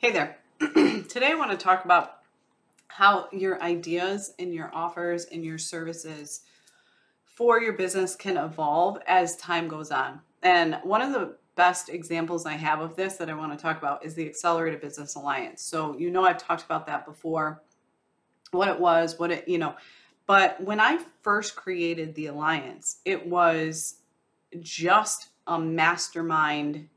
Hey there. Today I want to talk about how your ideas and your offers and your services for your business can evolve as time goes on. And one of the best examples I have of this that I want to talk about is the Accelerated Business Alliance. So, you know, I've talked about that before, what it was, what it, you know, but when I first created the alliance, it was just a mastermind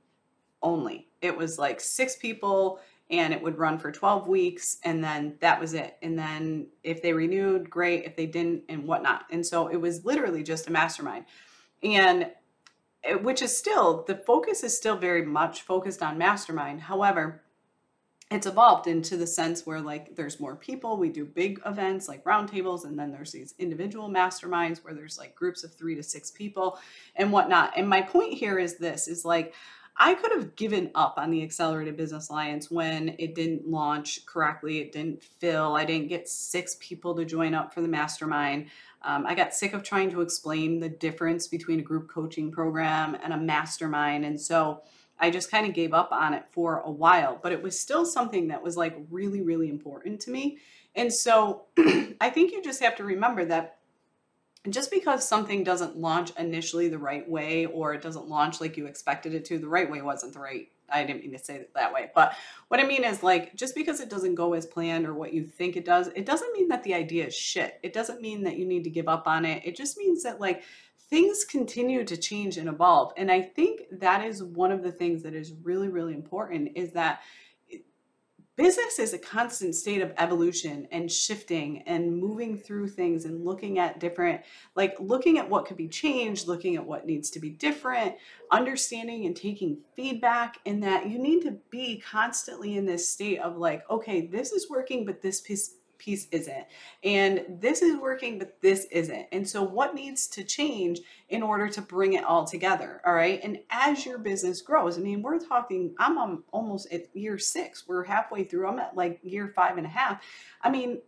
only. It was like six people and it would run for 12 weeks and then that was it. And then if they renewed great. If they didn't and whatnot. And so it was literally just a mastermind. And eh, which is still the focus is still very much focused on mastermind. However it's evolved into the sense where like there's more people. We do big events like roundtables and then there's these individual masterminds where there's like groups of three to six people and whatnot. And my point here is this is like I could have given up on the Accelerated Business Alliance when it didn't launch correctly. It didn't fill. I didn't get six people to join up for the mastermind. Um, I got sick of trying to explain the difference between a group coaching program and a mastermind. And so I just kind of gave up on it for a while, but it was still something that was like really, really important to me. And so I think you just have to remember that just because something doesn't launch initially the right way or it doesn't launch like you expected it to, the right way wasn't the right. I didn't mean to say it that way. But what I mean is like just because it doesn't go as planned or what you think it does, it doesn't mean that the idea is shit. It doesn't mean that you need to give up on it. It just means that like things continue to change and evolve. And I think that is one of the things that is really really important is that business is a constant state of evolution and shifting and moving through things and looking at different like looking at what could be changed looking at what needs to be different understanding and taking feedback and that you need to be constantly in this state of like okay this is working but this piece piece isn't. And this is working, but this isn't. And so, what needs to change in order to bring it all together? All right. And as your business grows, I mean, we're talking, I'm almost at year six, we're halfway through, I'm at like year five and a half. I mean,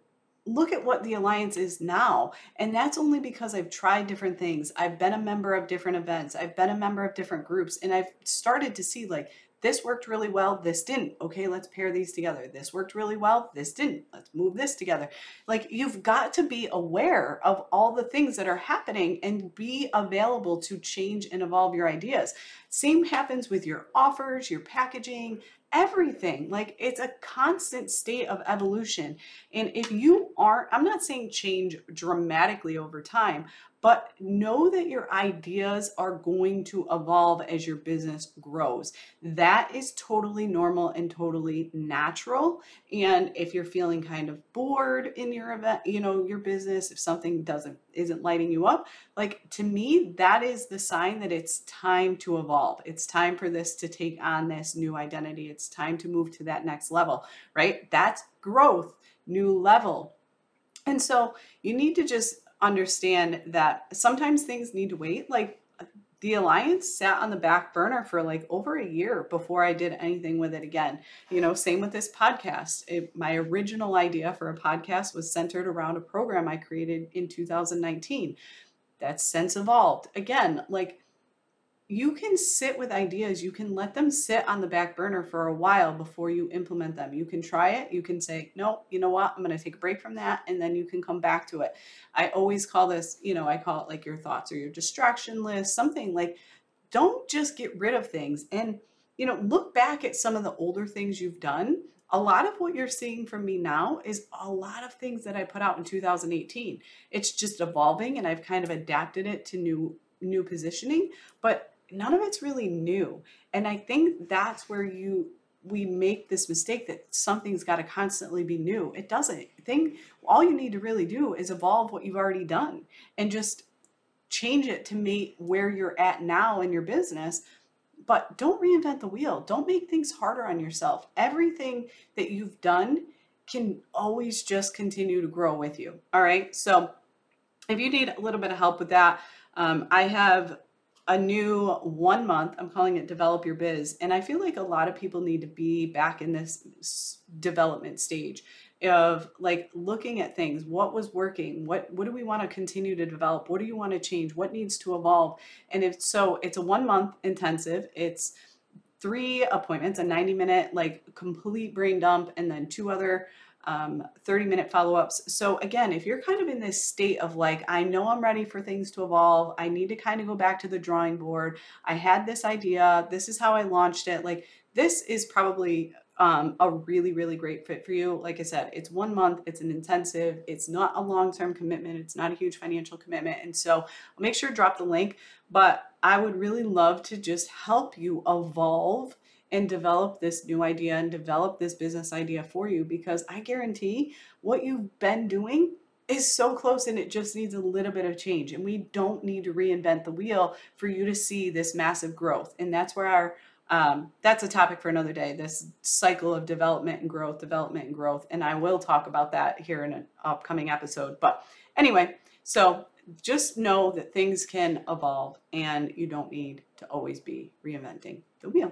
look at what the alliance is now and that's only because i've tried different things i've been a member of different events i've been a member of different groups and i've started to see like this worked really well, this didn't. Okay, let's pair these together. This worked really well, this didn't. Let's move this together. Like you've got to be aware of all the things that are happening and be available to change and evolve your ideas. Same happens with your offers, your packaging, everything. Like it's a constant state of evolution. And if you aren't, I'm not saying change dramatically over time, but know that your ideas are going to evolve as your business grows. That is totally normal and totally natural. And if you're feeling kind of bored in your event, you know, your business, if something doesn't isn't lighting you up, like to me, that is the sign that it's time to evolve. It's time for this to take on this new identity. It's time to move to that next level, right? That's growth, new level. And so you need to just understand that sometimes things need to wait. Like the alliance sat on the back burner for like over a year before I did anything with it again. You know, same with this podcast. It, my original idea for a podcast was centered around a program I created in 2019. That's since evolved. Again, like you can sit with ideas, you can let them sit on the back burner for a while before you implement them. You can try it, you can say, no, you know what, I'm going to take a break from that, and then you can come back to it. I always call this, you know, I call it like your thoughts or your distraction list, something like don't just get rid of things. And, you know, look back at some of the older things you've done. A lot of what you're seeing from me now is a lot of things that I put out in 2018. It's just evolving and I've kind of adapted it to new new positioning, but none of it's really new. And I think that's where you we make this mistake that something's got to constantly be new. It doesn't. I think all you need to really do is evolve what you've already done and just change it to meet where you're at now in your business but don't reinvent the wheel. Don't make things harder on yourself. Everything that you've done can always just continue to grow with you. All right. So if you need a little bit of help with that, um, I have a new one month. I'm calling it Develop Your Biz. And I feel like a lot of people need to be back in this development stage of like looking at things what was working what what do we want to continue to develop what do you want to change what needs to evolve and if so it's a one month intensive it's three appointments a 90 minute like complete brain dump and then two other um, 30 minute follow ups. So, again, if you're kind of in this state of like, I know I'm ready for things to evolve, I need to kind of go back to the drawing board. I had this idea, this is how I launched it. Like, this is probably um, a really, really great fit for you. Like I said, it's one month, it's an intensive, it's not a long term commitment, it's not a huge financial commitment. And so make sure to drop the link. But I would really love to just help you evolve and develop this new idea and develop this business idea for you because I guarantee what you've been doing is so close and it just needs a little bit of change. And we don't need to reinvent the wheel for you to see this massive growth. And that's where our um, that's a topic for another day this cycle of development and growth development and growth and i will talk about that here in an upcoming episode but anyway so just know that things can evolve and you don't need to always be reinventing the wheel